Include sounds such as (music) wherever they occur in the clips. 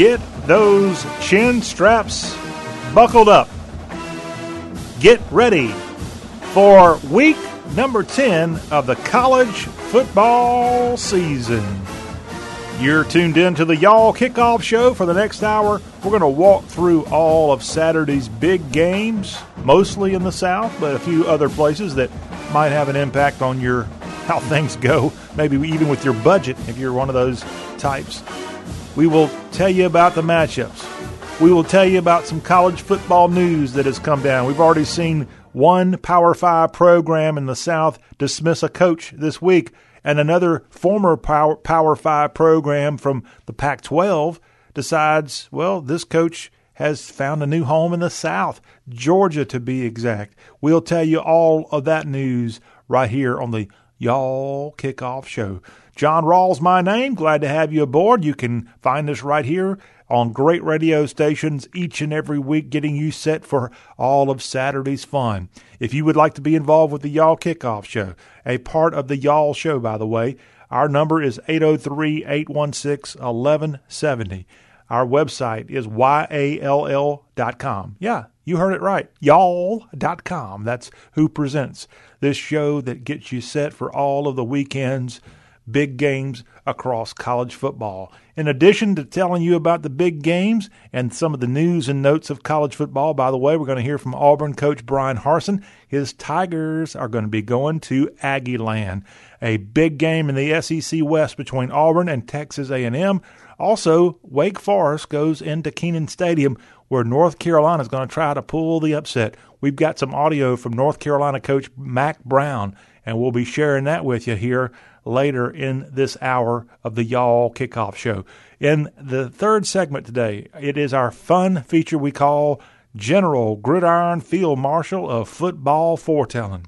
Get those chin straps buckled up. Get ready for week number 10 of the college football season. You're tuned in to the Y'all Kickoff Show for the next hour. We're going to walk through all of Saturday's big games, mostly in the South, but a few other places that might have an impact on your how things go, maybe even with your budget if you're one of those types. We will tell you about the matchups. We will tell you about some college football news that has come down. We've already seen one Power 5 program in the South dismiss a coach this week, and another former Power, Power 5 program from the Pac 12 decides, well, this coach has found a new home in the South, Georgia to be exact. We'll tell you all of that news right here on the Y'all Kickoff Show. John Rawls, my name. Glad to have you aboard. You can find us right here on great radio stations each and every week, getting you set for all of Saturday's fun. If you would like to be involved with the Y'all Kickoff Show, a part of the Y'all Show, by the way, our number is 803 816 1170. Our website is yall.com. Yeah, you heard it right. Y'all.com. That's who presents this show that gets you set for all of the weekends big games across college football. In addition to telling you about the big games and some of the news and notes of college football, by the way, we're going to hear from Auburn coach Bryan Harsin. His Tigers are going to be going to Aggie Land, a big game in the SEC West between Auburn and Texas A&M. Also, Wake Forest goes into Kenan Stadium where North Carolina is going to try to pull the upset. We've got some audio from North Carolina coach Mack Brown, and we'll be sharing that with you here later in this hour of the Y'all Kickoff Show. In the third segment today, it is our fun feature we call General Gridiron Field Marshal of Football Foretelling.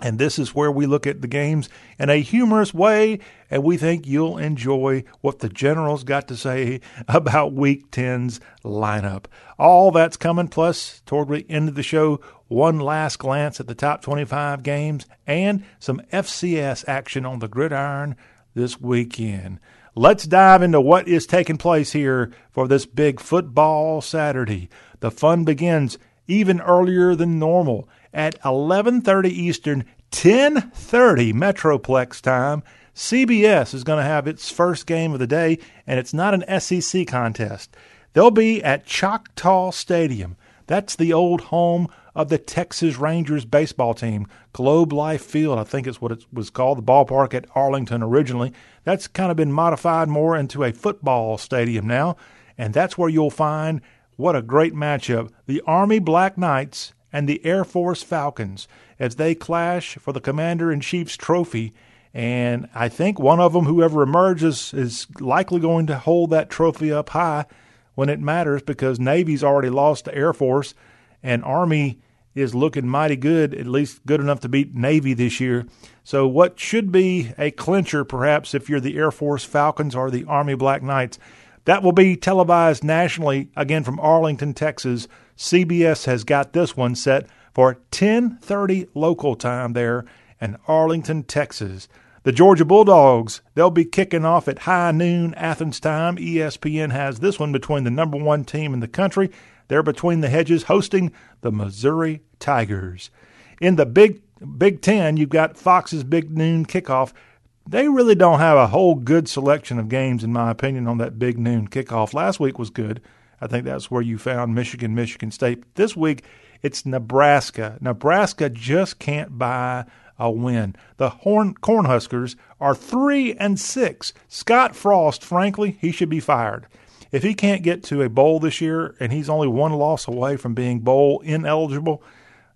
And this is where we look at the games in a humorous way, and we think you'll enjoy what the Generals got to say (laughs) about Week 10's lineup. All that's coming, plus, toward the end of the show, one last glance at the top 25 games and some FCS action on the gridiron this weekend. Let's dive into what is taking place here for this big football Saturday. The fun begins even earlier than normal at 11:30 Eastern, 10:30 Metroplex time. CBS is going to have its first game of the day and it's not an SEC contest. They'll be at Choctaw Stadium. That's the old home of the Texas Rangers baseball team. Globe Life Field, I think it's what it was called, the ballpark at Arlington originally. That's kind of been modified more into a football stadium now, and that's where you'll find what a great matchup the Army Black Knights and the Air Force Falcons as they clash for the Commander in Chief's trophy. And I think one of them, whoever emerges, is likely going to hold that trophy up high when it matters because Navy's already lost to Air Force and Army is looking mighty good, at least good enough to beat Navy this year. So, what should be a clincher, perhaps, if you're the Air Force Falcons or the Army Black Knights, that will be televised nationally again from Arlington, Texas. CBS has got this one set for 10:30 local time there in Arlington, Texas. The Georgia Bulldogs, they'll be kicking off at high noon Athens time. ESPN has this one between the number one team in the country. They're between the hedges hosting the Missouri Tigers. In the Big Big Ten, you've got Fox's Big Noon kickoff. They really don't have a whole good selection of games, in my opinion, on that Big Noon kickoff. Last week was good. I think that's where you found Michigan, Michigan State. This week, it's Nebraska. Nebraska just can't buy a win. The Horn Cornhuskers are three and six. Scott Frost, frankly, he should be fired. If he can't get to a bowl this year and he's only one loss away from being bowl ineligible,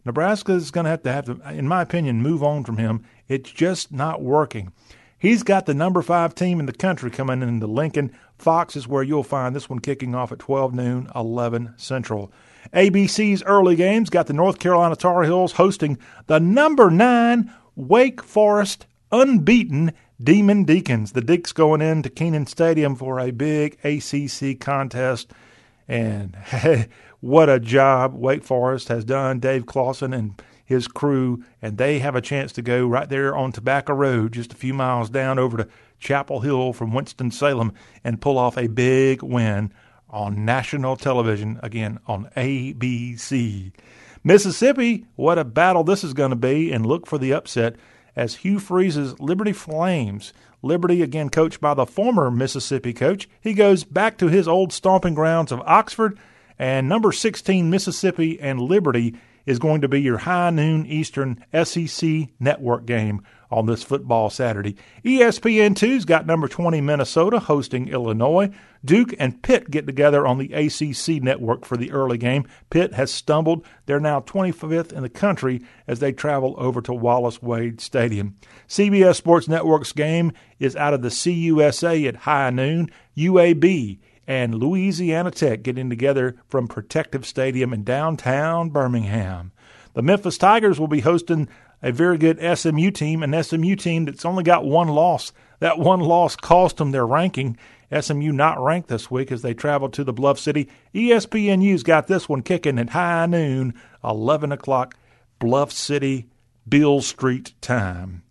Nebraska is going to have to have to, in my opinion, move on from him. It's just not working. He's got the number five team in the country coming into Lincoln. Fox is where you'll find this one kicking off at 12 noon, 11 Central. ABC's early games got the North Carolina Tar Heels hosting the number nine Wake Forest unbeaten Demon Deacons. The Deeks going into Kenan Stadium for a big ACC contest. And hey, what a job Wake Forest has done. Dave Clawson and his crew, and they have a chance to go right there on Tobacco Road, just a few miles down over to Chapel Hill from Winston-Salem, and pull off a big win on national television, again on ABC. Mississippi, what a battle this is going to be, and look for the upset as Hugh Freeze's Liberty Flames. Liberty, again coached by the former Mississippi coach, he goes back to his old stomping grounds of Oxford, and number 16 Mississippi and Liberty is going to be your high noon Eastern SEC network game on this football Saturday. ESPN2's got number 20 Minnesota hosting Illinois. Duke and Pitt get together on the ACC network for the early game. Pitt has stumbled. They're now 25th in the country as they travel over to Wallace Wade Stadium. CBS Sports Network's game is out of the CUSA at high noon. UAB and Louisiana Tech getting together from Protective Stadium in downtown Birmingham. The Memphis Tigers will be hosting a very good SMU team, an SMU team that's only got one loss. That one loss cost them their ranking. SMU not ranked this week as they travel to the Bluff City. ESPNU's got this one kicking at high noon, 11 o'clock, Bluff City, Beale Street time.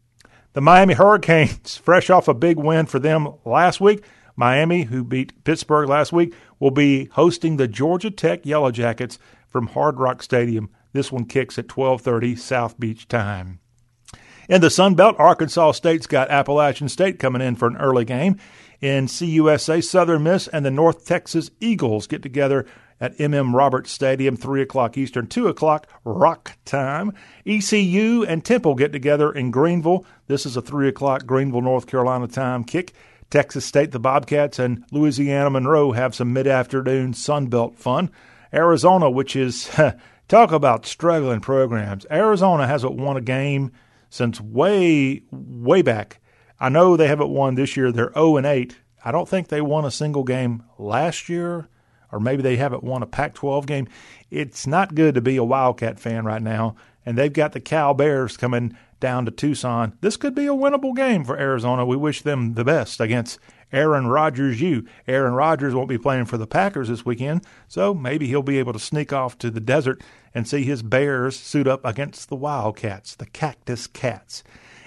The Miami Hurricanes, (laughs) fresh off a big win for them last week, Miami, who beat Pittsburgh last week, will be hosting the Georgia Tech Yellow Jackets from Hard Rock Stadium this one kicks at 12:30 South Beach time. In the Sun Belt, Arkansas State's got Appalachian State coming in for an early game. In CUSA, Southern Miss and the North Texas Eagles get together at MM Roberts Stadium, 3 o'clock Eastern, 2 o'clock rock time. ECU and Temple get together in Greenville. This is a 3 o'clock Greenville, North Carolina time kick. Texas State, the Bobcats, and Louisiana Monroe have some mid afternoon Sunbelt fun. Arizona, which is (laughs) Talk about struggling programs. Arizona hasn't won a game since way, way back. I know they haven't won this year. They're 0 and 8. I don't think they won a single game last year, or maybe they haven't won a Pac 12 game. It's not good to be a Wildcat fan right now, and they've got the Cal Bears coming down to Tucson. This could be a winnable game for Arizona. We wish them the best against Aaron Rodgers you. Aaron Rodgers won't be playing for the Packers this weekend, so maybe he'll be able to sneak off to the desert and see his Bears suit up against the Wildcats, the Cactus Cats.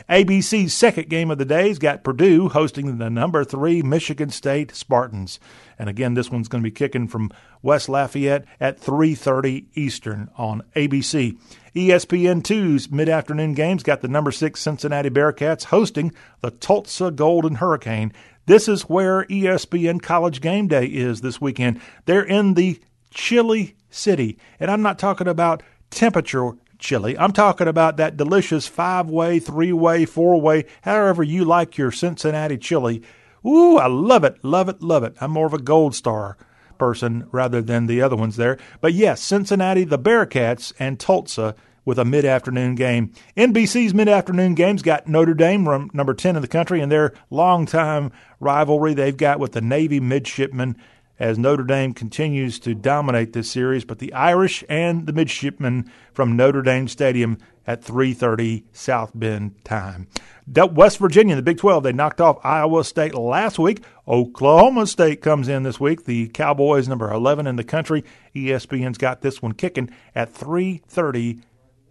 ABC's second game of the day's got Purdue hosting the number three Michigan State Spartans. And again, this one's going to be kicking from West Lafayette at 3.30 Eastern on ABC. ESPN2's mid-afternoon games got the number six Cincinnati Bearcats hosting the Tulsa Golden Hurricane. This is where ESPN College Game Day is this weekend. They're in the chilly city. And I'm not talking about temperature chili. I'm talking about that delicious five way, three way, four way, however you like your Cincinnati chili. Ooh, I love it, love it, love it. I'm more of a gold star person rather than the other ones there. But yes, Cincinnati, the Bearcats, and Tulsa with a mid afternoon game. NBC's mid afternoon games got Notre Dame, number 10 in the country, and their longtime rivalry they've got with the Navy midshipmen as Notre Dame continues to dominate this series, but the Irish and the midshipmen from Notre Dame Stadium at 3:30 South Bend time. West Virginia, the Big 12, they knocked off Iowa State last week. Oklahoma State comes in this week. The Cowboys, number 11 in the country. ESPN's got this one kicking at 3:30,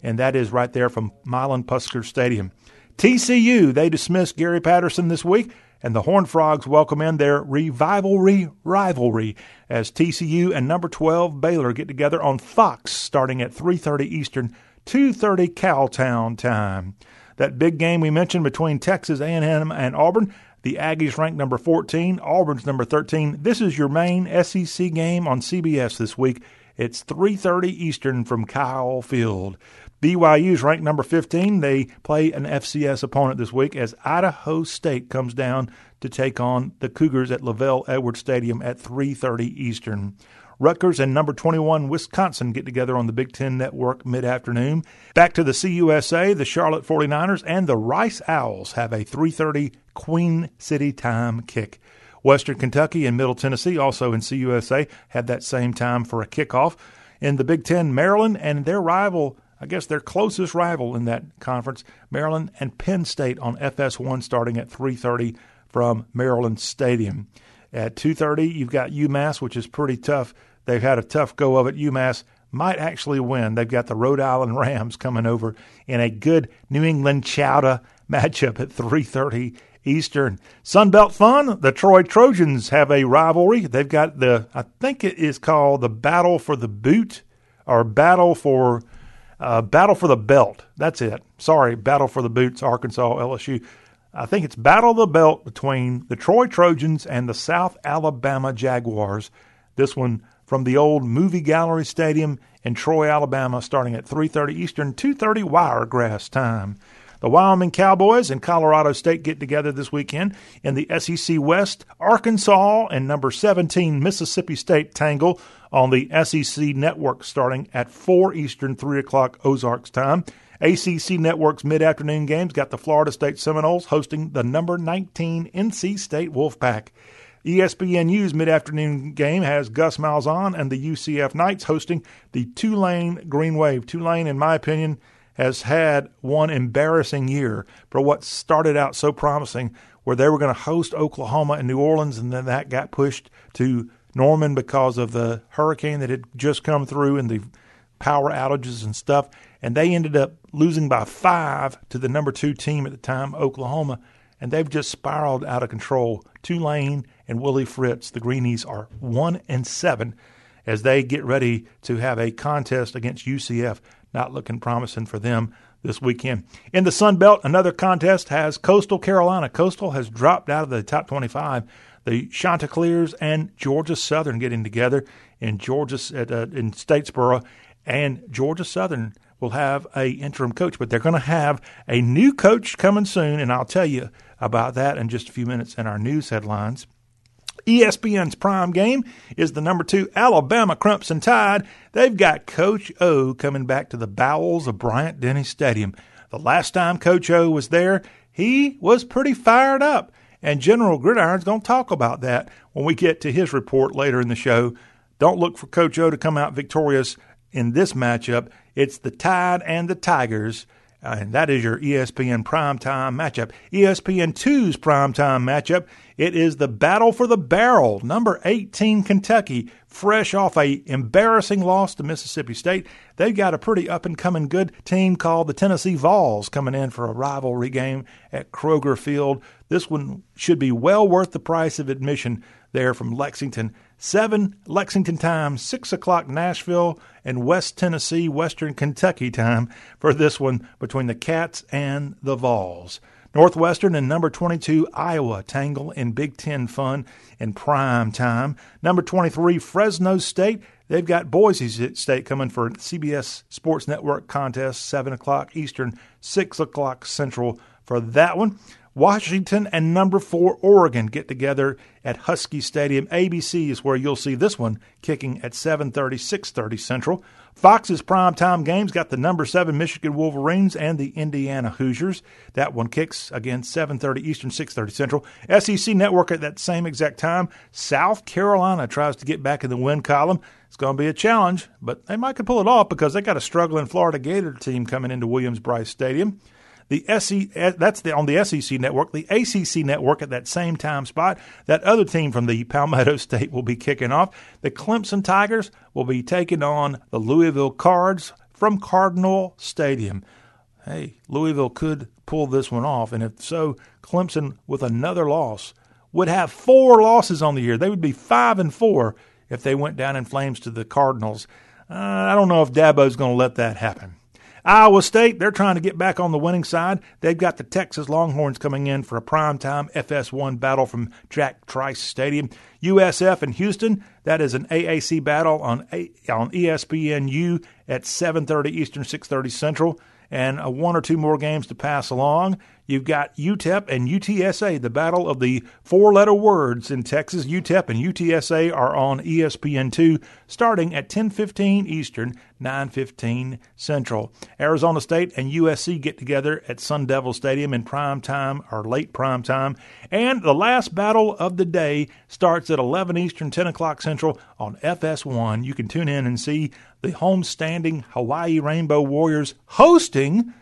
and that is right there from Milan Puskar Stadium. TCU, they dismissed Gary Patterson this week and the Horned Frogs welcome in their revivalry rivalry as TCU and number 12 Baylor get together on Fox starting at 3:30 Eastern, 2:30 Cowtown time. That big game we mentioned between Texas A&M and Auburn, the Aggies ranked number 14, Auburn's number 13. This is your main SEC game on CBS this week. It's 3:30 Eastern from Kyle Field. BYU's ranked number 15. They play an FCS opponent this week as Idaho State comes down to take on the Cougars at LaVell Edwards Stadium at 3:30 Eastern. Rutgers and number 21 Wisconsin get together on the Big Ten Network mid-afternoon. Back to the CUSA, the Charlotte 49ers and the Rice Owls have a 3:30 Queen City time kick. Western Kentucky and Middle Tennessee, also in CUSA, have that same time for a kickoff. In the Big Ten, Maryland and their rival I guess their closest rival in that conference, Maryland and Penn State on FS1 starting at 3:30 from Maryland Stadium. At 2:30, you've got UMass, which is pretty tough. They've had a tough go of it. UMass might actually win. They've got the Rhode Island (laughs) Rams coming over in a good New England Chowder matchup at 3:30 Eastern. Sunbelt Fun, the Troy Trojans have a rivalry. They've got the, I think it is called the Battle for the Boot or Battle for uh, Battle for the Belt. That's it. Sorry, Battle for the Boots, Arkansas, LSU. I think it's Battle of the Belt between the Troy Trojans and the South Alabama Jaguars. This one from the old Movie Gallery Stadium in Troy, Alabama, starting at 3:30 Eastern, 2:30 Wiregrass time. The Wyoming Cowboys and Colorado State get together this weekend in the SEC West. Arkansas and number 17 Mississippi State tangle on the SEC Network starting at 4 Eastern, 3 o'clock Ozarks time. ACC Network's mid afternoon games got the Florida State Seminoles hosting the number 19 NC State Wolfpack. ESPNU's mid afternoon game has Gus Malzahn and the UCF Knights hosting the Tulane Green Wave. Tulane, in my opinion, has had one embarrassing year for what started out so promising, where they were going to host Oklahoma and New Orleans, and then that got pushed to Norman because of the hurricane that had just come through and the power outages and stuff. And they ended up losing by five to the number two team at the time, Oklahoma. And they've just spiraled out of control. Tulane and Willie Fritz, the Greenies, are one and seven as they get ready to have a contest against UCF not looking promising for them this weekend. In the Sun Belt, another contest has Coastal Carolina. Coastal has dropped out of the top 25. The Chanticleers and Georgia Southern getting together in Georgia at, uh, in Statesboro, and Georgia Southern will have a interim coach, but they're going to have a new coach coming soon, and I'll tell you about that in just a few minutes in our news headlines. ESPN's prime game is the number two Alabama Crimson Tide. They've got Coach O coming back to the bowels of Bryant Denny Stadium. The last time Coach O was there, he was pretty fired up. And General Gridiron's going to talk about that when we get to his report later in the show. Don't look for Coach O to come out victorious in this matchup. It's the Tide and the Tigers Uh, and that is your ESPN primetime matchup. ESPN 2's primetime matchup, it is the battle for the barrel. Number 18 Kentucky, fresh off a embarrassing loss to Mississippi State. They've got a pretty up and coming good team called the Tennessee Vols coming in for a rivalry game at Kroger Field. This one should be well worth the price of admission there from Lexington. 7 Lexington time, 6 o'clock Nashville and West Tennessee, Western Kentucky time for this one between the Cats and the Vols. Northwestern and number 22 Iowa tangle in Big Ten fun in prime time. Number 23 Fresno State. They've got Boise State coming for CBS Sports Network contest, 7 o'clock Eastern, 6 o'clock Central for that one. Washington and number four Oregon get together at Husky Stadium. ABC is where you'll see this one kicking at 7:30, 6:30 Central. Fox's primetime games got the number seven Michigan Wolverines and the Indiana Hoosiers. That one kicks again 7:30 Eastern, 6:30 Central. SEC Network at that same exact time. South Carolina tries to get back in the win column. It's going to be a challenge, but they might could pull it off because they got a struggling Florida Gator team coming into Williams-Brice Stadium. The SEC, that's the, on the SEC network. The ACC network at that same time spot. That other team from the Palmetto (laughs) State will be kicking off. The Clemson Tigers will be taking on the Louisville Cards from Cardinal Stadium. Hey, Louisville could pull this one off, and if so, Clemson with another loss would have four losses on the year. They would be five and four if they went down in flames to the Cardinals. Uh, I don't know if Dabo's going to let that happen. Iowa State, they're trying to get back on the winning side. They've got the Texas Longhorns coming in for a primetime FS1 battle from Jack Trice Stadium. USF and Houston, that is an AAC battle on a- on ESPNU at 7:30 Eastern, 6:30 Central and uh, one or two more games to pass along. You've got UTEP and UTSA, the battle of the four letter words in Texas. UTEP and UTSA are on ESPN2 starting at 10:15 Eastern, 9:15 Central. Arizona State and USC get together at Sun Devil Stadium in prime time or late prime time. And the last battle of the day starts at 11 Eastern, 10 o'clock Central on FS1. You can tune in and see the homestanding Hawaii Rainbow Warriors hosting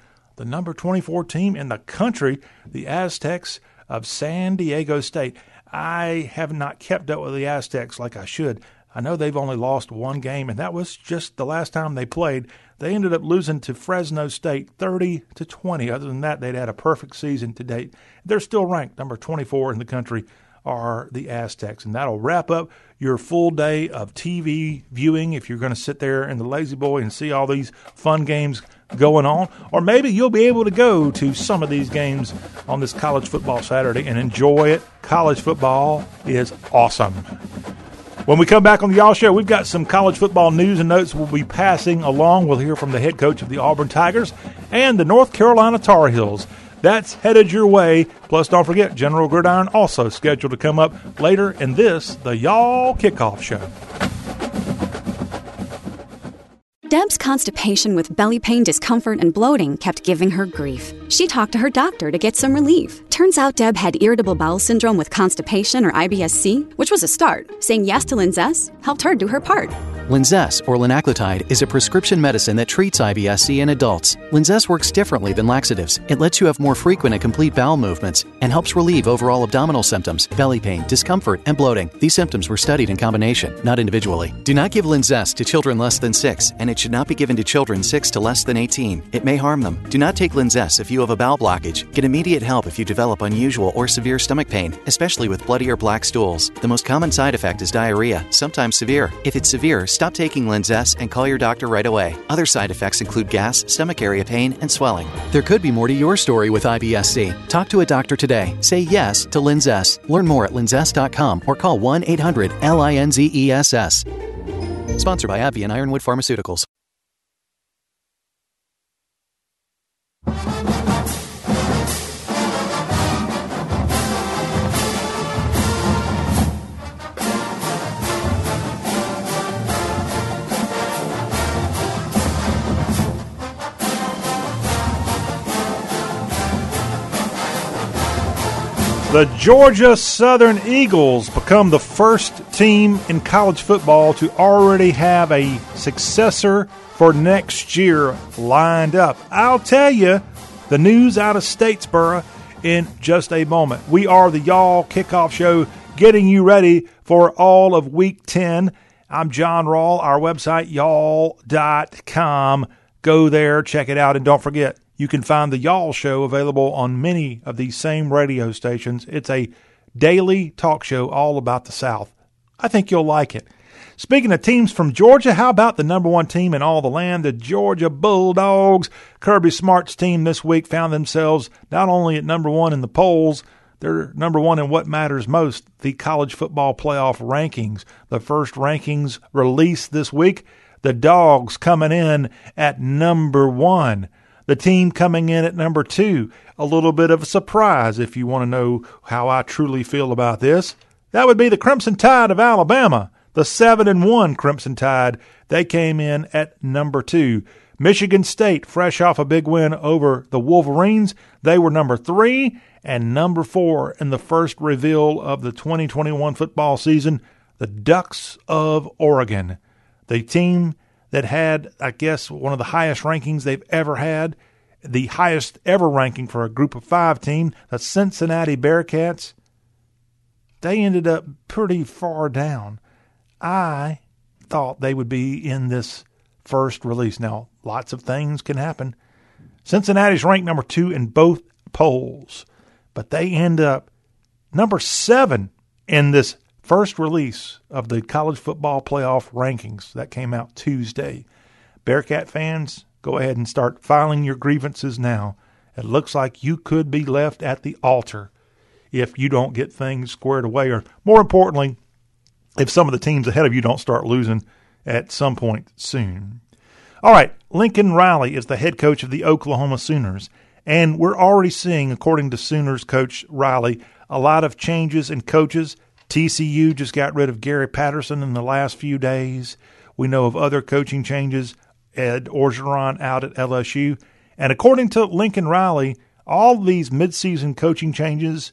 the number 24 team in the country, the Aztecs of San Diego State. I have not kept up with the Aztecs like I should. I know they've only lost one game, and that was just the last time they played. They ended up losing to Fresno State 30 to 20. Other than that, they'd had a perfect season to date. They're still ranked number 24 in the country are the Aztecs. And that'll wrap up your full day of TV viewing if you're going to sit there in the Lazy Boy and see all these fun games going on. Or maybe you'll be able to go to some of these games on this college football Saturday and enjoy it. College football is awesome. When we come back on the Y'all Show, we've got some college football news and notes we'll be passing along. We'll hear from the head coach of the Auburn Tigers and the North Carolina Tar Heels. That's headed your way. Plus, don't forget, General Gridiron also scheduled to come up later in this, the Y'all Kickoff Show. Deb's constipation with belly pain, discomfort, and bloating kept giving her grief. She talked to her doctor to get some relief. Turns out Deb had irritable bowel syndrome with constipation or IBS-C, which was a start. Saying yes to Linzess helped her do her part. Linzess, or linaclotide, is a prescription medicine that treats IBS-C in adults. Linzess works differently than laxatives. It lets you have more frequent and complete bowel movements and helps relieve overall abdominal symptoms, belly pain, discomfort, and bloating. These symptoms were studied in combination, not individually. Do not give Linzess to children less than 6, and it should not be given to children 6 to less than 18. It may harm them. Do not take Linzess if you have a bowel blockage. Get immediate help if you develop unusual or severe stomach pain, especially with bloody or black stools. The most common side effect is diarrhea, sometimes severe. If it's severe, Stop taking Linzess and call your doctor right away. Other side effects include gas, stomach area pain, and swelling. There could be more to your story with IBS-C. Talk to a doctor today. Say yes to Linzess. Learn more at linzess.com or call 1-800-LINZESS. Sponsored by AbbVie and Ironwood Pharmaceuticals. The Georgia Southern Eagles become the first team in college football to already have a successor for next year lined up. I'll tell you the news out of Statesboro in just a moment. We are the Y'all Kickoff Show getting you ready for all of week 10. I'm John Rawl, our website, y'all.com. Go there, check it out, and don't forget, you can find the Y'all Show available on many of these same radio stations. It's a daily talk show all about the South. I think you'll like it. Speaking of teams from Georgia, how about the number one team in all the land, the Georgia Bulldogs? Kirby Smart's team this week found themselves not only at number one in the polls, they're number one in what matters most the college football playoff rankings. The first rankings released this week. The Dogs coming in at number one. The team coming in at number two, a little bit of a surprise if you want to know how I truly feel about this. That would be the Crimson Tide of Alabama, the 7 and 1 Crimson Tide. They came in at number 2. Michigan State, fresh off a big win over the Wolverines, they were number 3 and number 4 in the first reveal of the 2021 football season, the Ducks of Oregon. The team that had, I guess, one of the highest rankings they've ever had, the highest ever ranking for a group of five team, the Cincinnati Bearcats. They ended up pretty far down. I thought they would be in this first release. Now, lots of things can happen. Cincinnati's ranked number two in both polls, but they end up number seven in this first release of the college football playoff rankings that came out Tuesday. Bearcat fans, go ahead and start filing your grievances now. It looks like you could be left at the altar if you don't get things squared away, or more importantly, if some of the teams ahead of you don't start losing at some point soon. All right, Lincoln Riley is the head coach of the Oklahoma Sooners, and we're already seeing, according to Sooners coach Riley, a lot of changes in coaches TCU just got rid of Gary Patterson in the last few days. We know of other coaching changes. Ed Orgeron out at LSU. And according to Lincoln Riley, all these midseason coaching changes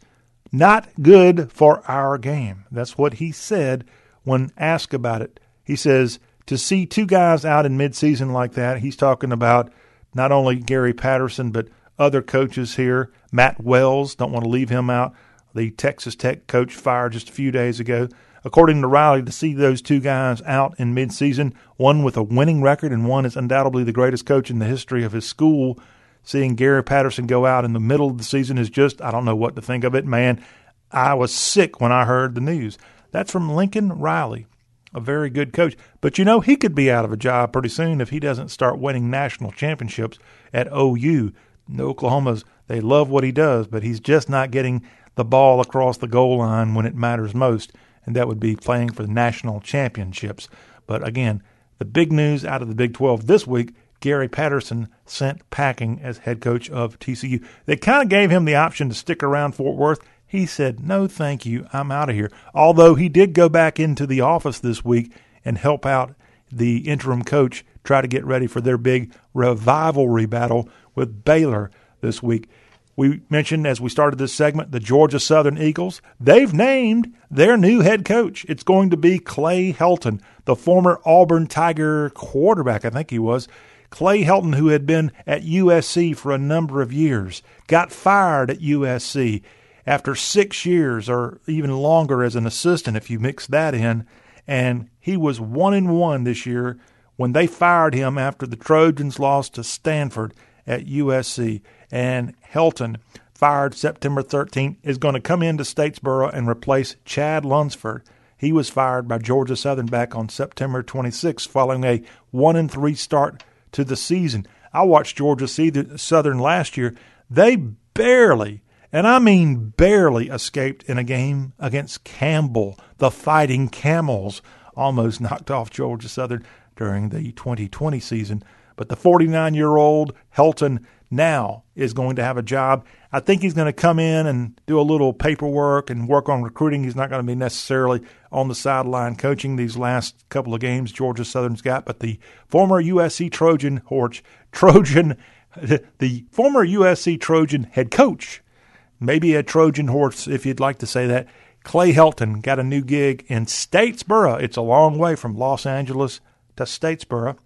not good for our game. That's what he said when asked about it. He says to see two guys out in midseason like that, he's talking about not only Gary Patterson but other coaches here. Matt Wells, don't want to leave him out the Texas Tech coach fired just a few days ago. according to Riley, to see those two guys out in midseason, one with a winning record and one is undoubtedly the greatest coach in the history of his school. Seeing Gary Patterson go out in the middle of the season is just, I don't know what to think of it, man. I was sick when I heard the news. That's from Lincoln Riley, a very good coach. But you know, he could be out of a job pretty soon if he doesn't start winning national championships at OU. Oklahoma's, they love what he does, but he's just not getting the ball across the goal line when it matters most, and that would be playing for the national championships. But again, the big news out of the Big 12 this week Gary Patterson sent packing as head coach of TCU. They kind of gave him the option to stick around Fort Worth. He said, No, thank you. I'm out of here. Although he did go back into the office this week and help out the interim coach try to get ready for their big rivalry battle with Baylor this week. We mentioned as we started this segment the Georgia Southern Eagles. They've named their new head coach. It's going to be Clay Helton, the former Auburn Tiger quarterback, I think he was. Clay Helton, who had been at USC for a number of years, got fired at USC after six years or even longer as an assistant, if you mix that in. And he was one and one this year when they fired him after the Trojans lost to Stanford at USC. And Helton, fired September 13th, is going to come into Statesboro and replace Chad Lunsford. He was fired by Georgia Southern back on September 26th following a 1 and 3 start to the season. I watched Georgia Southern last year. They barely, and I mean barely, escaped in a game against Campbell. The Fighting Camels almost (laughs) knocked off Georgia Southern during the 2020 season. But the 49 year old Helton now is going to have a job. I think he's going to come in and do a little paperwork and work on recruiting. He's not going to be necessarily on the sideline coaching these last couple of games Georgia Southern's got, but the former USC Trojan horse, Trojan, (laughs) the former USC Trojan head coach, maybe a Trojan horse if you'd like to say that. Clay Helton got a new gig in Statesboro. It's a long way from Los Angeles to Statesboro.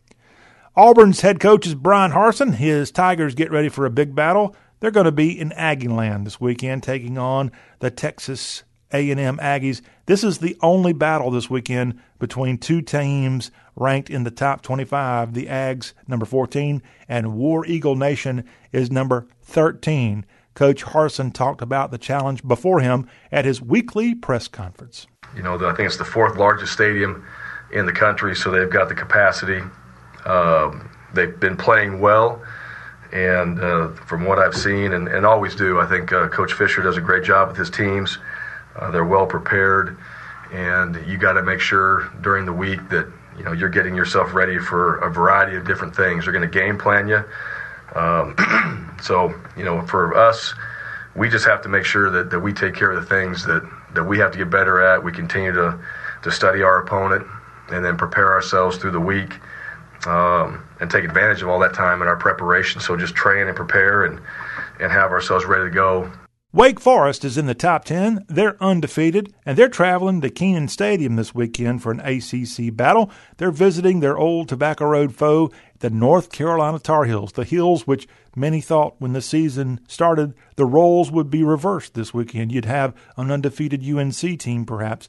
Auburn's head coach is Bryan Harsin. His Tigers get ready for a big battle. They're going to be in Aggieland this weekend, taking on the Texas A&M Aggies. This is the only battle this weekend between two teams ranked in the top 25. The Ags, number 14, and War Eagle Nation is number 13. Coach Harsin talked about the challenge before him at his weekly press conference. You know, I think it's the fourth largest stadium in the country, so they've got the capacity um, they've been playing well, and uh, from what I've seen and, and always do, I think uh, Coach Fisher does a great job with his teams. Uh, they're well prepared, and you got to make sure during the week that you know you're getting yourself ready for a variety of different things. They're going to game plan you. Um, (clears throat) so you know, for us, we just have to make sure that, that we take care of the things that, that we have to get better at. We continue to to study our opponent and then prepare ourselves through the week um, and take advantage of all that time in our preparation. So just train and prepare and, and have ourselves ready to go. Wake Forest is in the top 10. They're undefeated, and they're traveling to Kenan Stadium this weekend for an ACC battle. They're visiting their old Tobacco Road foe, the North Carolina Tar Heels, the Heels which many thought when the season started the roles would be reversed this weekend. You'd have an undefeated UNC team, perhaps.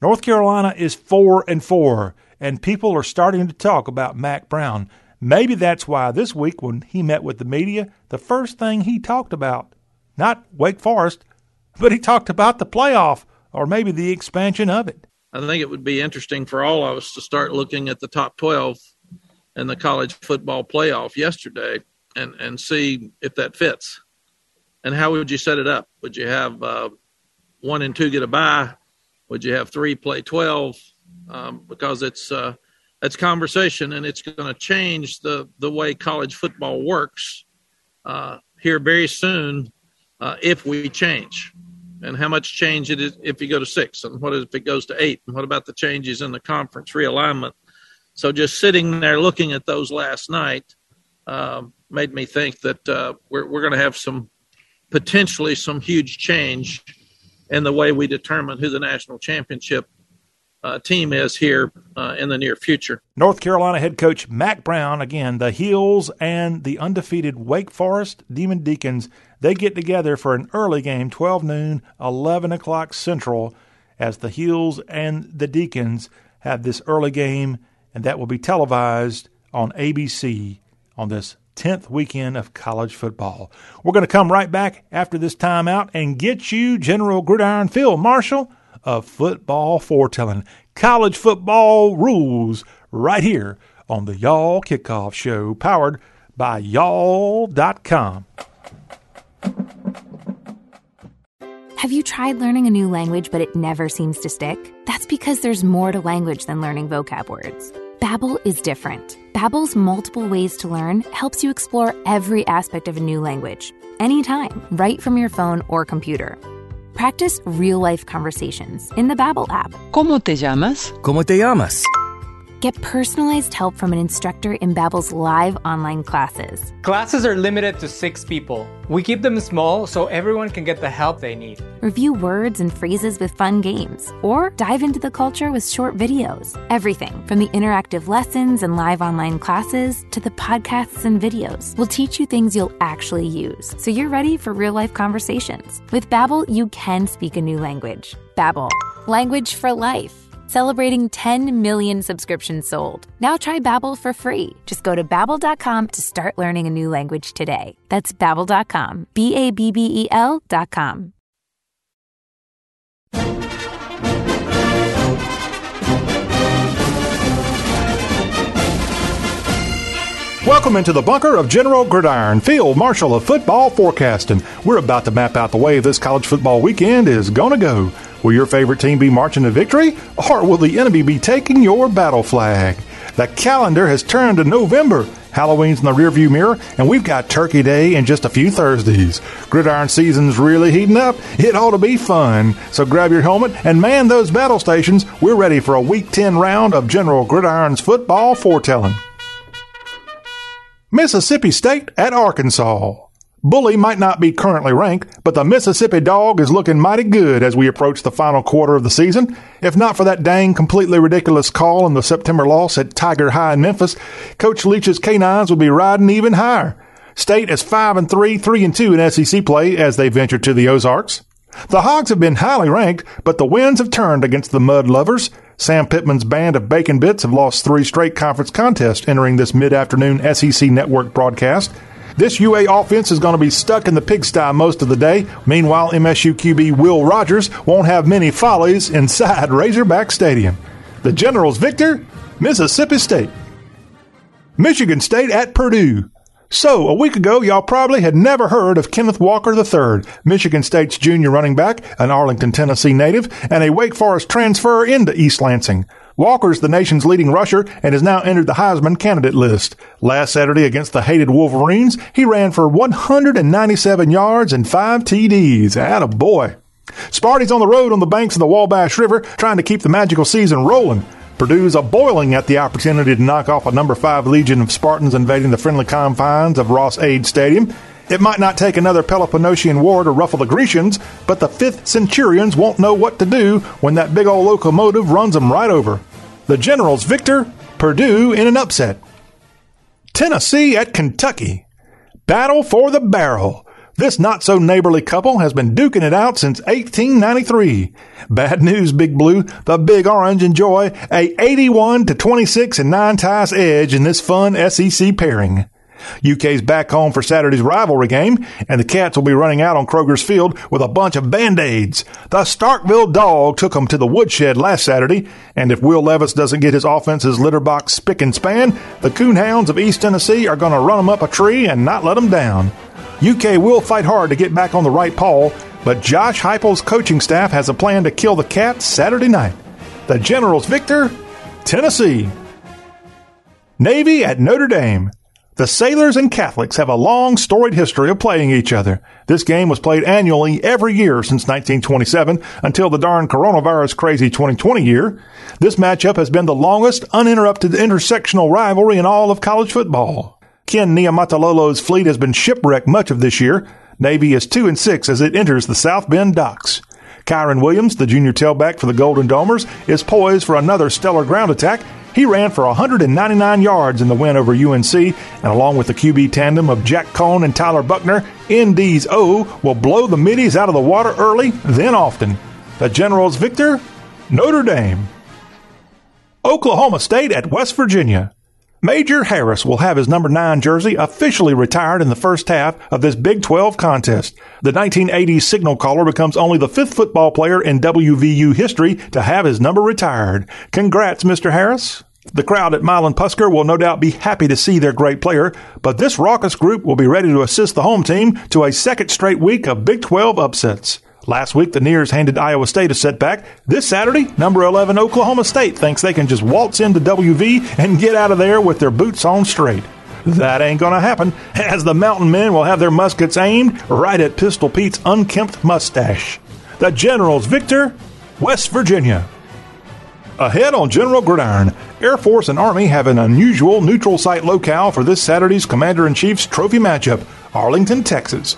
North Carolina is 4 and 4 and people are starting to talk about Mack Brown. Maybe that's why this week, when he met with the media, the first thing he talked about, not Wake Forest, but he talked about the playoff or maybe the expansion of it. I think it would be interesting for all of us to start looking at the top 12 in the college football playoff yesterday and, and see if that fits. And how would you set it up? Would you have uh, one and two get a bye? Would you have three play 12? Um, because it's uh, it's conversation and it's going to change the the way college football works uh, here very soon uh, if we change. And how much change it is if you go to six, and what if it goes to eight, and what about the changes in the conference realignment? So just sitting there looking at those last night um, made me think that uh, we're we're going to have some potentially some huge change in the way we determine who the national championship uh, team is here uh, in the near future. North Carolina head coach Mack Brown, again, the Heels and the undefeated Wake Forest Demon Deacons, they get together for an early game, 12 noon, 11 o'clock Central, as the Heels and the Deacons have this early game, and that will be televised on ABC on this 10th weekend of college football. We're going to come right back after this timeout and get you General Gridiron Field Marshal of football foretelling. College football rules right here on the Y'all Kickoff Show, powered by y'all.com. Have you tried learning a new language but it never seems to stick? That's because there's more to language than learning vocab words. Babbel is different. Babbel's multiple ways to learn helps you explore every aspect of a new language, anytime, right from your phone or computer. Practice real-life conversations in the Babbel app. ¿Cómo te llamas? ¿Cómo te llamas? Get personalized help from an instructor in Babbel's live online classes. Classes are limited to 6 people. We keep them small so everyone can get the help they need. Review words and phrases with fun games, or dive into the culture with short videos. Everything from the interactive lessons and live online classes to the podcasts and videos will teach you things you'll actually use, so you're ready for real-life conversations. With Babbel, you can speak a new language. Babbel, language for life. Celebrating 10 million subscriptions sold. Now try Babbel for free. Just go to babbel.com to start learning a new language today. That's babbel.com. B A B B E L.com. Welcome into the bunker of General Gridiron, Field Marshal of Football Forecasting. We're about to map out the way this college football weekend is going to go. Will your favorite team be marching to victory, or will the enemy be taking your battle flag? The calendar has turned to November. Halloween's in the rearview mirror, and we've got Turkey Day in just a few Thursdays. Gridiron season's really heating up. It ought to be fun. So grab your helmet and man those battle stations. We're ready for a Week 10 round of General Gridiron's football foretelling. Mississippi State at Arkansas. Bully might not be currently ranked, but the Mississippi dog is looking mighty good as we approach the final quarter of the season. If not for that dang completely ridiculous call in the September loss at Tiger High in Memphis, Coach Leach's canines would be riding even higher. State is 5 and 3, 3 and 2 in SEC play as they venture to the Ozarks. The Hogs have been highly ranked, but the winds have turned against the Mud Lovers. Sam Pittman's band of Bacon Bits have lost three straight conference contests entering this mid-afternoon SEC network broadcast. This UA offense is going to be stuck in the pigsty most of the day. Meanwhile, MSU QB Will Rogers won't have many follies inside (laughs) Razorback Stadium. The Generals victor, Mississippi State. Michigan State at Purdue. So, a week ago, y'all probably had never heard of Kenneth Walker III, Michigan State's junior running back, an Arlington, Tennessee native, and a Wake Forest transfer into East Lansing. Walker's the nation's leading rusher and has now entered the Heisman candidate list. Last Saturday against the hated Wolverines, he ran for 197 yards and 5 TDs. Atta boy. Sparty's on the road on the banks of the Wabash River trying to keep the magical season rolling. Purdue's a boiling at the opportunity to knock off a number five legion of Spartans invading the friendly confines of Ross-Ade Stadium. It might not take another Peloponnesian war to ruffle the Grecians, but the 5th Centurions won't know what to do when that big old locomotive runs them right over. The Generals victor, Purdue in an upset. Tennessee at Kentucky. Battle for the barrel. This not so neighborly couple has been duking it out since 1893. Bad news, Big Blue. The Big Orange enjoy a 81 to 26 and 9 ties edge in this fun SEC pairing. UK's back home for Saturday's rivalry game, and the Cats will be running out on Kroger's Field with a bunch of band-aids. The Starkville Dog took them to the woodshed last Saturday, and if Will Levis doesn't get his offense's litter box spick and span, the Coonhounds of East Tennessee are going to run them up a tree and not let them down. UK will fight hard to get back on the right paw, but Josh Heupel's coaching staff has a plan to kill the Cats Saturday night. The Generals victor, Tennessee. Navy at Notre Dame. The Sailors and Catholics have a long, storied history of playing each other. This game was played annually every year since 1927 until the darn coronavirus crazy 2020 year. This matchup has been the longest uninterrupted intersectional rivalry in all of college football. Ken Niumatalolo's fleet has been shipwrecked much of this year. Navy is 2 and 6 as it enters the South Bend docks. Kyren Williams, the junior tailback for the Golden Domers, is poised for another stellar ground attack he ran for 199 yards in the win over UNC, and along with the QB tandem of Jack Coan and Tyler Buchner, ND's O will blow the middies out of the water early, then often. The Generals victor, Notre Dame. Oklahoma State at West Virginia. Major Harris will have his number 9 jersey officially retired in the first half of this Big 12 contest. The 1980s signal caller becomes only the fifth football player in WVU history to have his number retired. Congrats, Mr. Harris. The crowd at Milan Puskar will no doubt be happy to see their great player, but this raucous group will be ready to assist the home team to a second straight week of Big 12 upsets. Last week, the Nears handed Iowa State a setback. This Saturday, number 11 Oklahoma State thinks they can just waltz into WV and get out of there with their boots on straight. That ain't gonna happen, (laughs) as the Mountain Men will have their muskets aimed right at Pistol Pete's unkempt mustache. The Generals victor, West Virginia. Ahead on General Gridiron, Air Force and Army have an unusual neutral site locale for this Saturday's Commander in Chief's trophy matchup, Arlington, Texas.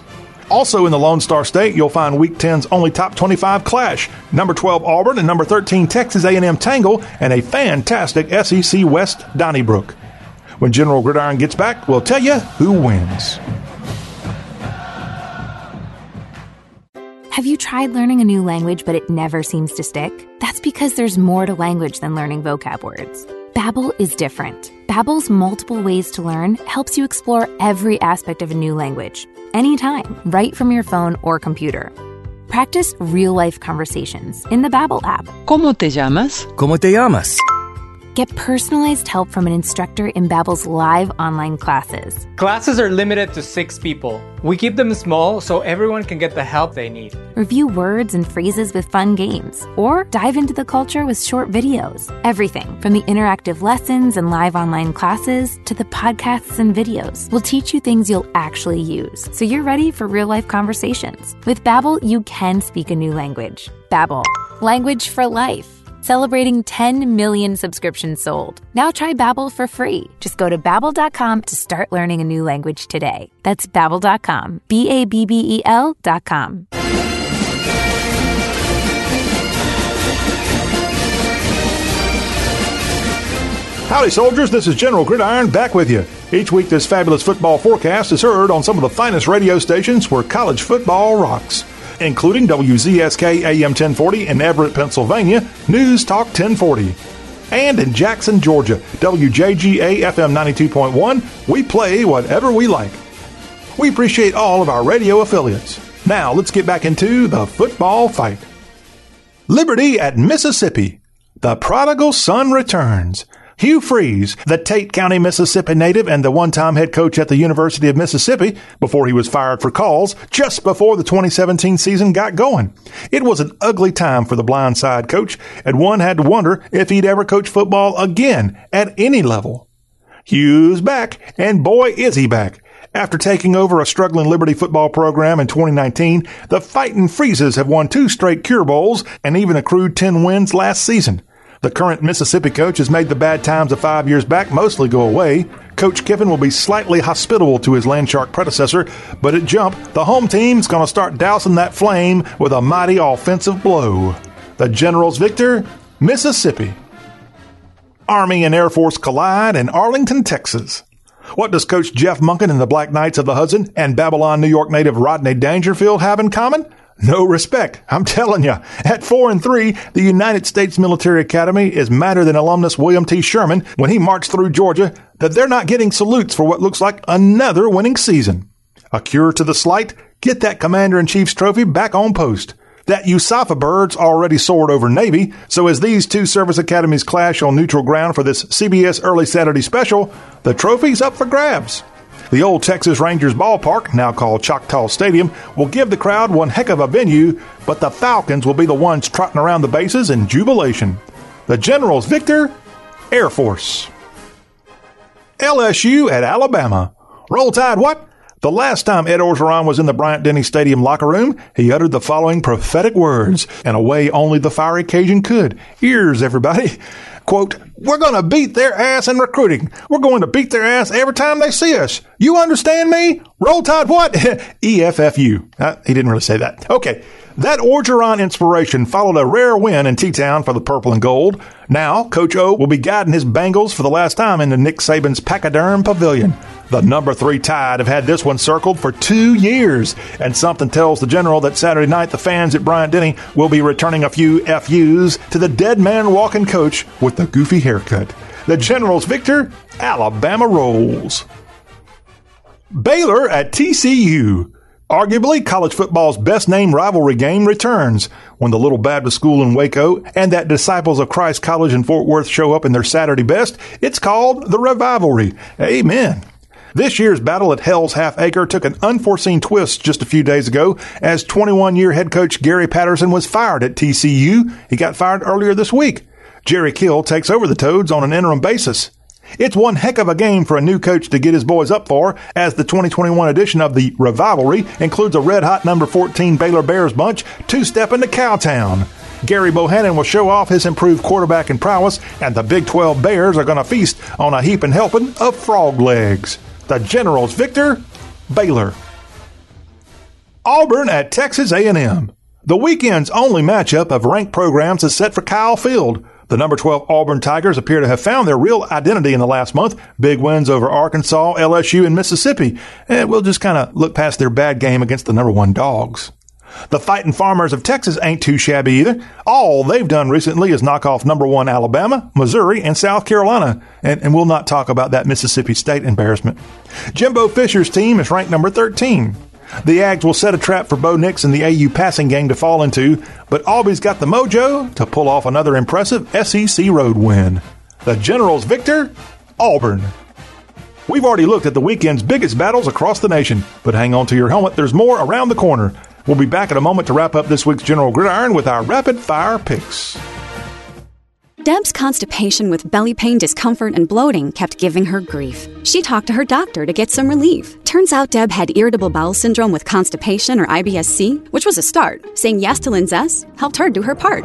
Also in the Lone Star State, you'll find Week 10's only top 25 clash, number 12 Auburn and number 13 Texas A&M Tangle, and a fantastic SEC West Donnybrook. When General Gridiron gets back, we'll tell you who wins. Have you tried learning a new language but it never seems to stick? That's because there's more to language than learning vocab words. Babbel is different. Babbel's multiple ways to learn helps you explore every aspect of a new language, anytime, right from your phone or computer. Practice real-life conversations in the Babbel app. ¿Cómo te llamas? ¿Cómo te llamas? Get personalized help from an instructor in Babbel's live online classes. Classes are limited to six people. We keep them small so everyone can get the help they need. Review words and phrases with fun games, or dive into the culture with short videos. Everything from the interactive lessons and live online classes to the podcasts and videos will teach you things you'll actually use, so you're ready for real life conversations. With Babbel, you can speak a new language. Babbel, language for life. Celebrating 10 million subscriptions sold. Now try Babbel for free. Just go to babbel.com to start learning a new language today. That's babbel.com. B A B B E L.com. Howdy, soldiers. This is General Gridiron back with you. Each week, this fabulous football forecast is heard on some of the finest radio stations where college football rocks, including WZSK AM 1040 in Everett, Pennsylvania, News Talk 1040. And in Jackson, Georgia, WJGA FM 92.1, we play whatever we like. We appreciate all of our radio affiliates. Now, let's get back into the football fight. Liberty at Mississippi. The prodigal son returns. Hugh Freeze, the Tate County, Mississippi native and the one-time head coach at the University of Mississippi before he was fired for calls just before the 2017 season got going. It was an ugly time for the blindside coach and one had to wonder if he'd ever coach football again at any level. Hugh's back and boy is he back. After taking over a struggling Liberty football program in 2019, the Fighting Freezes have won two straight Cure Bowls and even accrued 10 wins last season. The current Mississippi coach has made the bad times of five years back mostly go away. Coach Kiffin will be slightly hospitable to his Landshark predecessor, but at Jump, the home team's going to start dousing that flame with a mighty offensive blow. The Generals victor, Mississippi. Army and Air Force collide in Arlington, Texas. What does Coach Jeff Monken and the Black Knights of the Hudson and Babylon, New York native Rodney Dangerfield have in common? No respect. I'm telling you. At four and three, the United States Military Academy is madder than alumnus William T. Sherman when he marched through Georgia that they're not getting salutes for what looks like another winning season. A cure to the slight? Get that Commander in Chief's trophy back on post. That USAFA bird's already soared over Navy, so as these two service academies clash on neutral ground for this CBS Early Saturday special, the trophy's up for grabs. The old Texas Rangers ballpark, now called Choctaw Stadium, will give the crowd one heck of a venue, but the Falcons will be the ones trotting around the bases in jubilation. The Generals victor, Air Force. LSU at Alabama. Roll Tide what? The last time Ed Orgeron was in the Bryant Denny Stadium locker room, he uttered the following prophetic words in a way only the fiery Cajun could. Ears, everybody. (laughs) Quote, we're going to beat their ass in recruiting. We're going to beat their ass every time they see us. You understand me? Roll Tide what? (laughs) EFFU. Uh, he didn't really say that. Okay. That Orgeron inspiration followed a rare win in T-Town for the purple and gold. Now, Coach O will be guiding his Bengals for the last time into Nick Saban's Pachyderm Pavilion. The number three Tide have had this one circled for two years, and something tells the General that Saturday night the fans at Bryant Denny will be returning a few FUs to the dead man walking coach with the goofy haircut. The General's victor, Alabama rolls. Baylor at TCU. Arguably, college football's best named rivalry game returns when the Little Baptist School in Waco and that Disciples of Christ College in Fort Worth show up in their Saturday best. It's called the Revivalry. Amen. This year's battle at Hell's Half Acre took an unforeseen twist just a few days ago as 21 year head coach Gary Patterson was fired at TCU. He got fired earlier this week. Jerry Kill takes over the Toads on an interim basis. It's one heck of a game for a new coach to get his boys up for, as the 2021 edition of the Revivalry includes a red hot number 14 Baylor Bears bunch two step into Cowtown. Gary Bohanon will show off his improved quarterback and prowess, and the Big 12 Bears are going to feast on a heaping helping of frog legs. The Generals victor, Baylor. Auburn at Texas A&M. The weekend's only matchup of ranked programs is set for Kyle Field. The number 12 Auburn Tigers appear to have found their real identity in the last month. Big wins over Arkansas, LSU, and Mississippi. And we'll just kind of look past their bad game against the number one dogs. The fighting farmers of Texas ain't too shabby either. All they've done recently is knock off number one Alabama, Missouri, and South Carolina. And, and we'll not talk about that Mississippi State embarrassment. Jimbo Fisher's team is ranked number 13. The Ags will set a trap for Bo Nix and the AU passing game to fall into, but Aubie's got the mojo to pull off another impressive SEC road win. The Generals victor, Auburn. We've already looked at the weekend's biggest battles across the nation, but hang on to your helmet, there's more around the corner. We'll be back in a moment to wrap up this week's General Gridiron with our rapid fire picks. Deb's constipation with belly pain, discomfort, and bloating kept giving her grief. She talked to her doctor to get some relief. Turns out Deb had irritable bowel syndrome with constipation or IBS-C, which was a start. Saying yes to Linzess helped her do her part.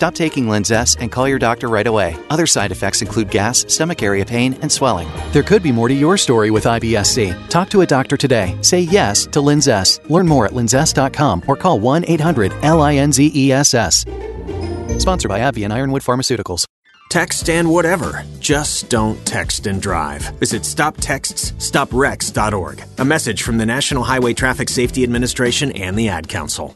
stop taking Linzess and call your doctor right away. Other side effects include gas, stomach area pain, and swelling. There could be more to your story with IBS-C. Talk to a doctor today. Say yes to Linzess. Learn more at linzess.com or call 1-800-LINZESS. Sponsored by AbbVie and Ironwood Pharmaceuticals. Text and whatever. Just don't text and drive. Visit StopTextsStopWrecks.org. A message from the National Highway Traffic Safety Administration and the Ad Council.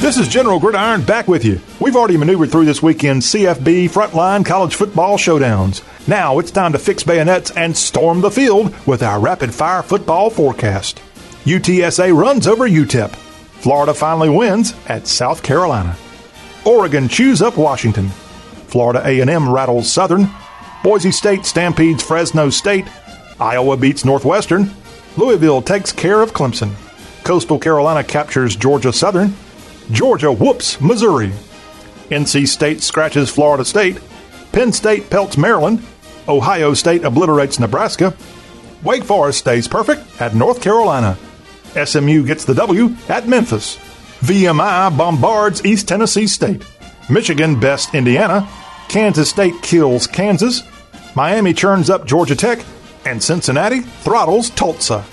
This is General Gridiron back with you. We've already maneuvered through this weekend's CFB frontline college football showdowns. Now it's time to fix bayonets and storm the field with our rapid fire football forecast. UTSA runs over UTEP. Florida finally wins at South Carolina. Oregon chews up Washington. Florida A&M rattles Southern. Boise State stampedes Fresno State. Iowa beats Northwestern. Louisville takes care of Clemson. Coastal Carolina captures Georgia Southern. Georgia whoops Missouri. NC State scratches Florida State. Penn State pelts Maryland. Ohio State obliterates Nebraska. Wake Forest stays perfect at North Carolina. SMU gets the W at Memphis. VMI bombards East Tennessee State. Michigan bests Indiana. Kansas State kills Kansas. Miami churns up Georgia Tech. And Cincinnati throttles Tulsa.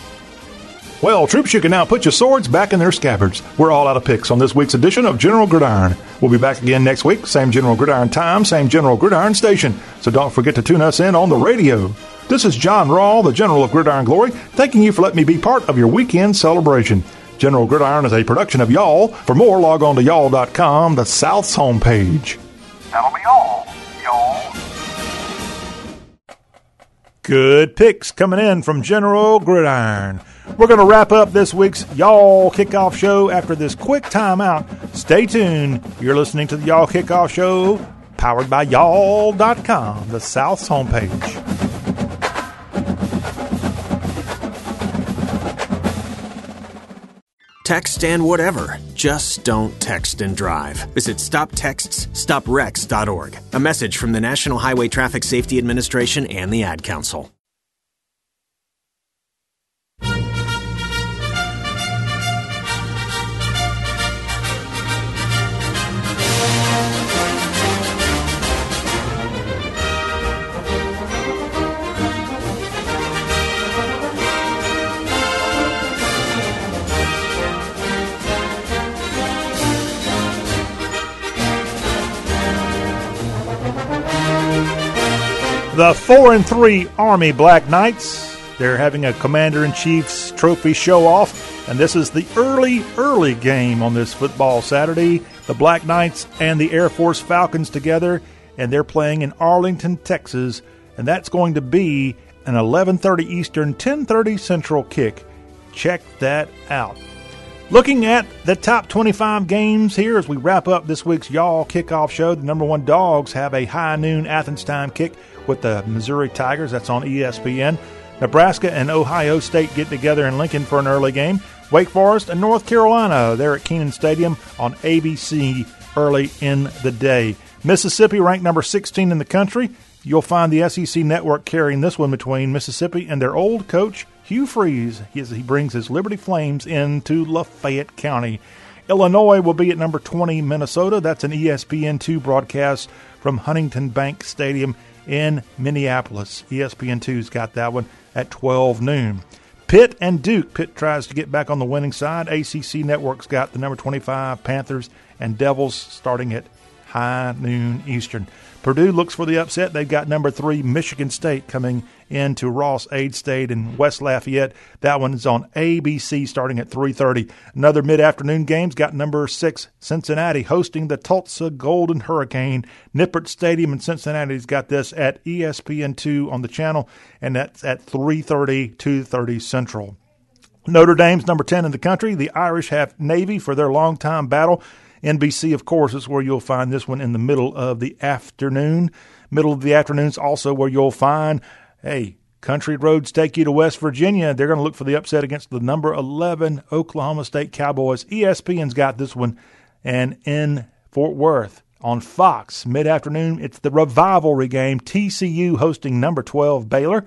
Well, troops, you can now put your swords back in their scabbards. We're all out of picks on this week's edition of General Gridiron. We'll be back again next week, same General Gridiron time, same General Gridiron station. So don't forget to tune us in on the radio. This is John Rawl, the General of Gridiron Glory, thanking you for letting me be part of your weekend celebration. General Gridiron is a production of Y'all. For more, log on to y'all.com, the South's homepage. That'll be all, y'all. Good picks coming in from General Gridiron. We're going to wrap up this week's Y'all Kickoff Show after this quick timeout. Stay tuned. You're listening to the Y'all Kickoff Show powered by y'all.com, the South's homepage. Text and whatever. Just don't text and drive. Visit stoptextsstopwrecks.org. A message from the National Highway Traffic Safety Administration and the Ad Council. The four and three Army Black Knights. They're having a Commander in Chief's trophy show off, and this is the early, early game on this football Saturday. The Black Knights and the Air Force Falcons together, and they're playing in Arlington, Texas, and that's going to be an 11:30 Eastern, 10:30 Central kick. Check that out. Looking at the top 25 games here as we wrap up this week's Y'all kickoff show, the number one dogs have a high noon Athens time kick with the Missouri Tigers. That's on ESPN. Nebraska and Ohio State get together in Lincoln for an early game. Wake Forest and North Carolina, they're at Kenan Stadium on ABC early in the day. Mississippi ranked number 16 in the country. You'll find the SEC network carrying this one between Mississippi and their old coach, Hugh Freeze. He, he brings his Liberty Flames into Lafayette County. Illinois will be at number 20, Minnesota. That's an ESPN2 broadcast from Huntington Bank Stadium in Minneapolis. ESPN2's got that one at 12 noon. Pitt and Duke. Pitt tries to get back on the winning side. ACC Network's got the number 25 Panthers and Devils starting at high noon Eastern. Purdue looks for the upset. They've got number three Michigan State coming into Ross-Ade State in West Lafayette. That one's on ABC starting at 3:30. Another mid-afternoon game's got number six Cincinnati hosting the Tulsa Golden Hurricane. Nippert Stadium in Cincinnati's got this at ESPN2 on the channel, and that's at 3:30, 2:30 Central. Notre Dame's number 10 in the country. The Irish have Navy for their long-time battle. NBC, of course, is where you'll find this one in the middle of the afternoon. Middle of the afternoon is also where you'll find, hey, country roads take you to West Virginia. They're going to look for the upset against the number 11 Oklahoma State Cowboys. ESPN's got this one. And in Fort Worth on Fox, mid afternoon, it's the rivalry game. TCU hosting number 12 Baylor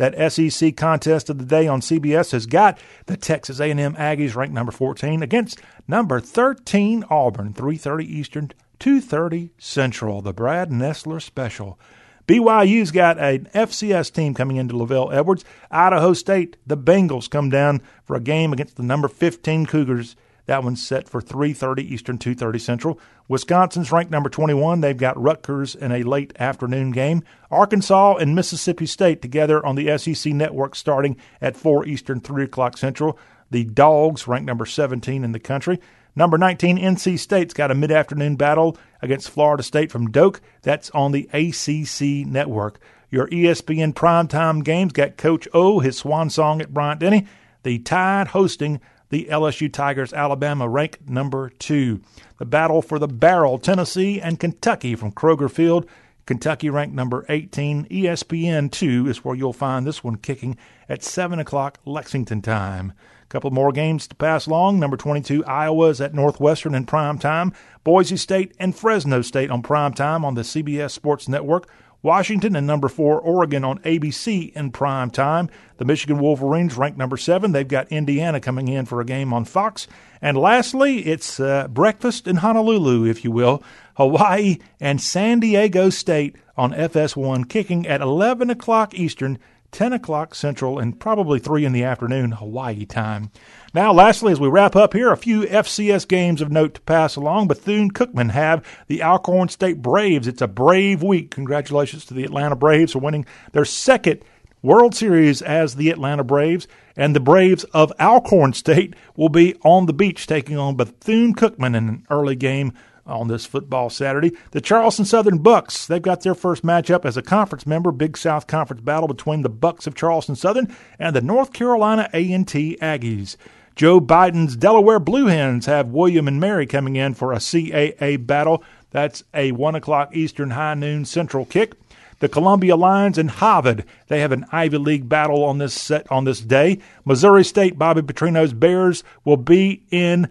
that SEC contest of the day on CBS has got the Texas A&M Aggies ranked number 14 against number 13 Auburn, 3:30 Eastern, 2:30 Central. The Brad Nessler special. BYU's got an FCS team coming into LaVell Edwards. Idaho State, the Bengals come down for a game against the number 15 Cougars that one's set for 3:30 Eastern, 2:30 Central. Wisconsin's ranked number 21. They've got Rutgers in a late afternoon game. Arkansas and Mississippi State together on the SEC network starting at 4 Eastern, 3 o'clock Central. The Dogs ranked number 17 in the country. Number 19, NC State's got a mid afternoon battle against Florida State from Doak. That's on the ACC network. Your ESPN primetime games got Coach O, his swan song at Bryant Denny. The Tide hosting the LSU Tigers, Alabama, ranked number two. The battle for the barrel, Tennessee and Kentucky from Kroger Field. Kentucky ranked number 18. ESPN 2 is where you'll find this one kicking at 7 o'clock Lexington time. A couple more games to pass along. Number 22, Iowa is at Northwestern in prime time. Boise State and Fresno State on prime time on the CBS Sports Network. Washington and number four, Oregon on ABC in prime time. The Michigan Wolverines ranked number seven. They've got Indiana coming in for a game on Fox. And lastly, it's uh, breakfast in Honolulu, if you will. Hawaii and San Diego State on FS1, kicking at 11 o'clock Eastern, 10 o'clock Central, and probably 3 in the afternoon Hawaii time. Now, lastly, as we wrap up here, a few FCS games of note to pass along. Bethune Cookman have the Alcorn State Braves. It's a brave week. Congratulations to the Atlanta Braves for winning their second World Series as the Atlanta Braves. And the Braves of Alcorn State will be on the beach taking on Bethune Cookman in an early game on this football Saturday. The Charleston Southern Bucks, they've got their first matchup as a conference member, Big South Conference battle between the Bucks of Charleston Southern and the North Carolina A&T Aggies. Joe Biden's Delaware Blue Hens have William and Mary coming in for a CAA battle. That's a 1 o'clock Eastern high noon Central kick. The Columbia Lions and Harvard, they have an Ivy League battle on this set on this day. Missouri State, Bobby Petrino's Bears will be in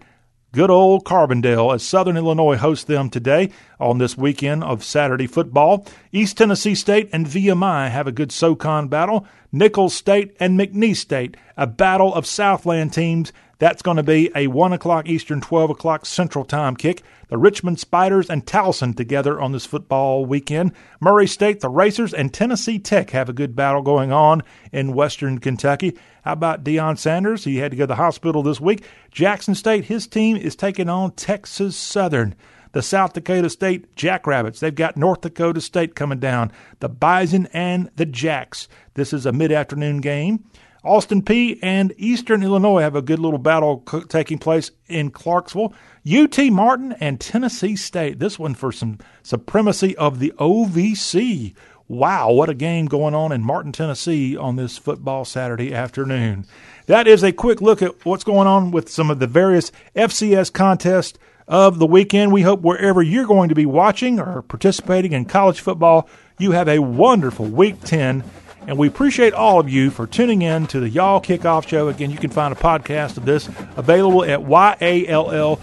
good old Carbondale as Southern Illinois hosts them today on this weekend of Saturday football. East Tennessee State and VMI have a good SoCon battle. Nicholls State and McNeese State, a battle of Southland teams. That's going to be a 1 o'clock Eastern, 12 o'clock Central Time kick. The Richmond Spiders and Towson together on this football weekend. Murray State, the Racers, and Tennessee Tech have a good battle going on in Western Kentucky. How about Deion Sanders? He had to go to the hospital this week. Jackson State, his team is taking on Texas Southern the South Dakota State Jackrabbits. They've got North Dakota State coming down, the Bison and the Jacks. This is a mid afternoon game. Austin Peay and Eastern Illinois have a good little battle taking place in Clarksville. UT Martin and Tennessee State. This one for some supremacy of the OVC. Wow, what a game going on in Martin, Tennessee on this football Saturday afternoon. That is a quick look at what's going on with some of the various FCS contests of the weekend. We hope wherever you're going to be watching or participating in college football, you have a wonderful week 10 and we appreciate all of you for tuning in to the Y'all Kickoff Show. Again, you can find a podcast of this available at YALLYall.com,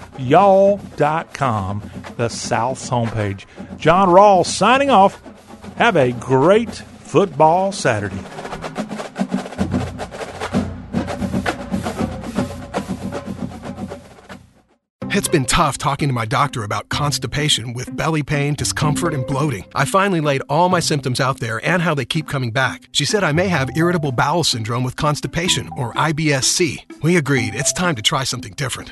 the South's homepage. John Rawl signing off. Have a great football Saturday. It's been tough talking to my doctor about constipation with belly pain, discomfort, and bloating. I finally laid all my symptoms out there and how they keep coming back. She said I may have irritable bowel syndrome with constipation, or IBS-C. We agreed it's time to try something different.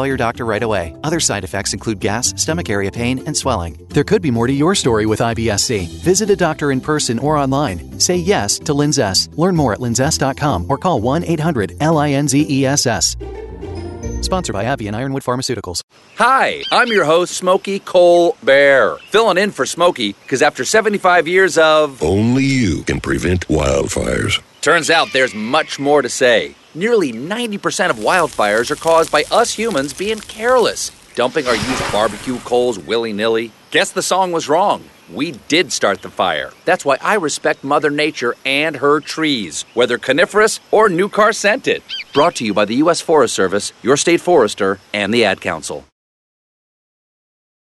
your doctor right away. Other side effects include gas, stomach area pain, and swelling. There could be more to your story with IBS-C. Visit a doctor in person or online. Say yes to Linzess. Learn more at linzess.com or call 1-800-LINZESS. Sponsored by AbbVie and Ironwood Pharmaceuticals. Hi, I'm your host, Smokey Cole Bear. Filling in for Smokey because after 75 years of. Only you can prevent wildfires. Turns out there's much more to say. Nearly 90% of wildfires are caused by us humans being careless, dumping our used barbecue coals willy nilly. Guess the song was wrong. We did start the fire. That's why I respect Mother Nature and her trees, whether coniferous or new car scented. Brought to you by the U.S. Forest Service, your state forester, and the Ad Council.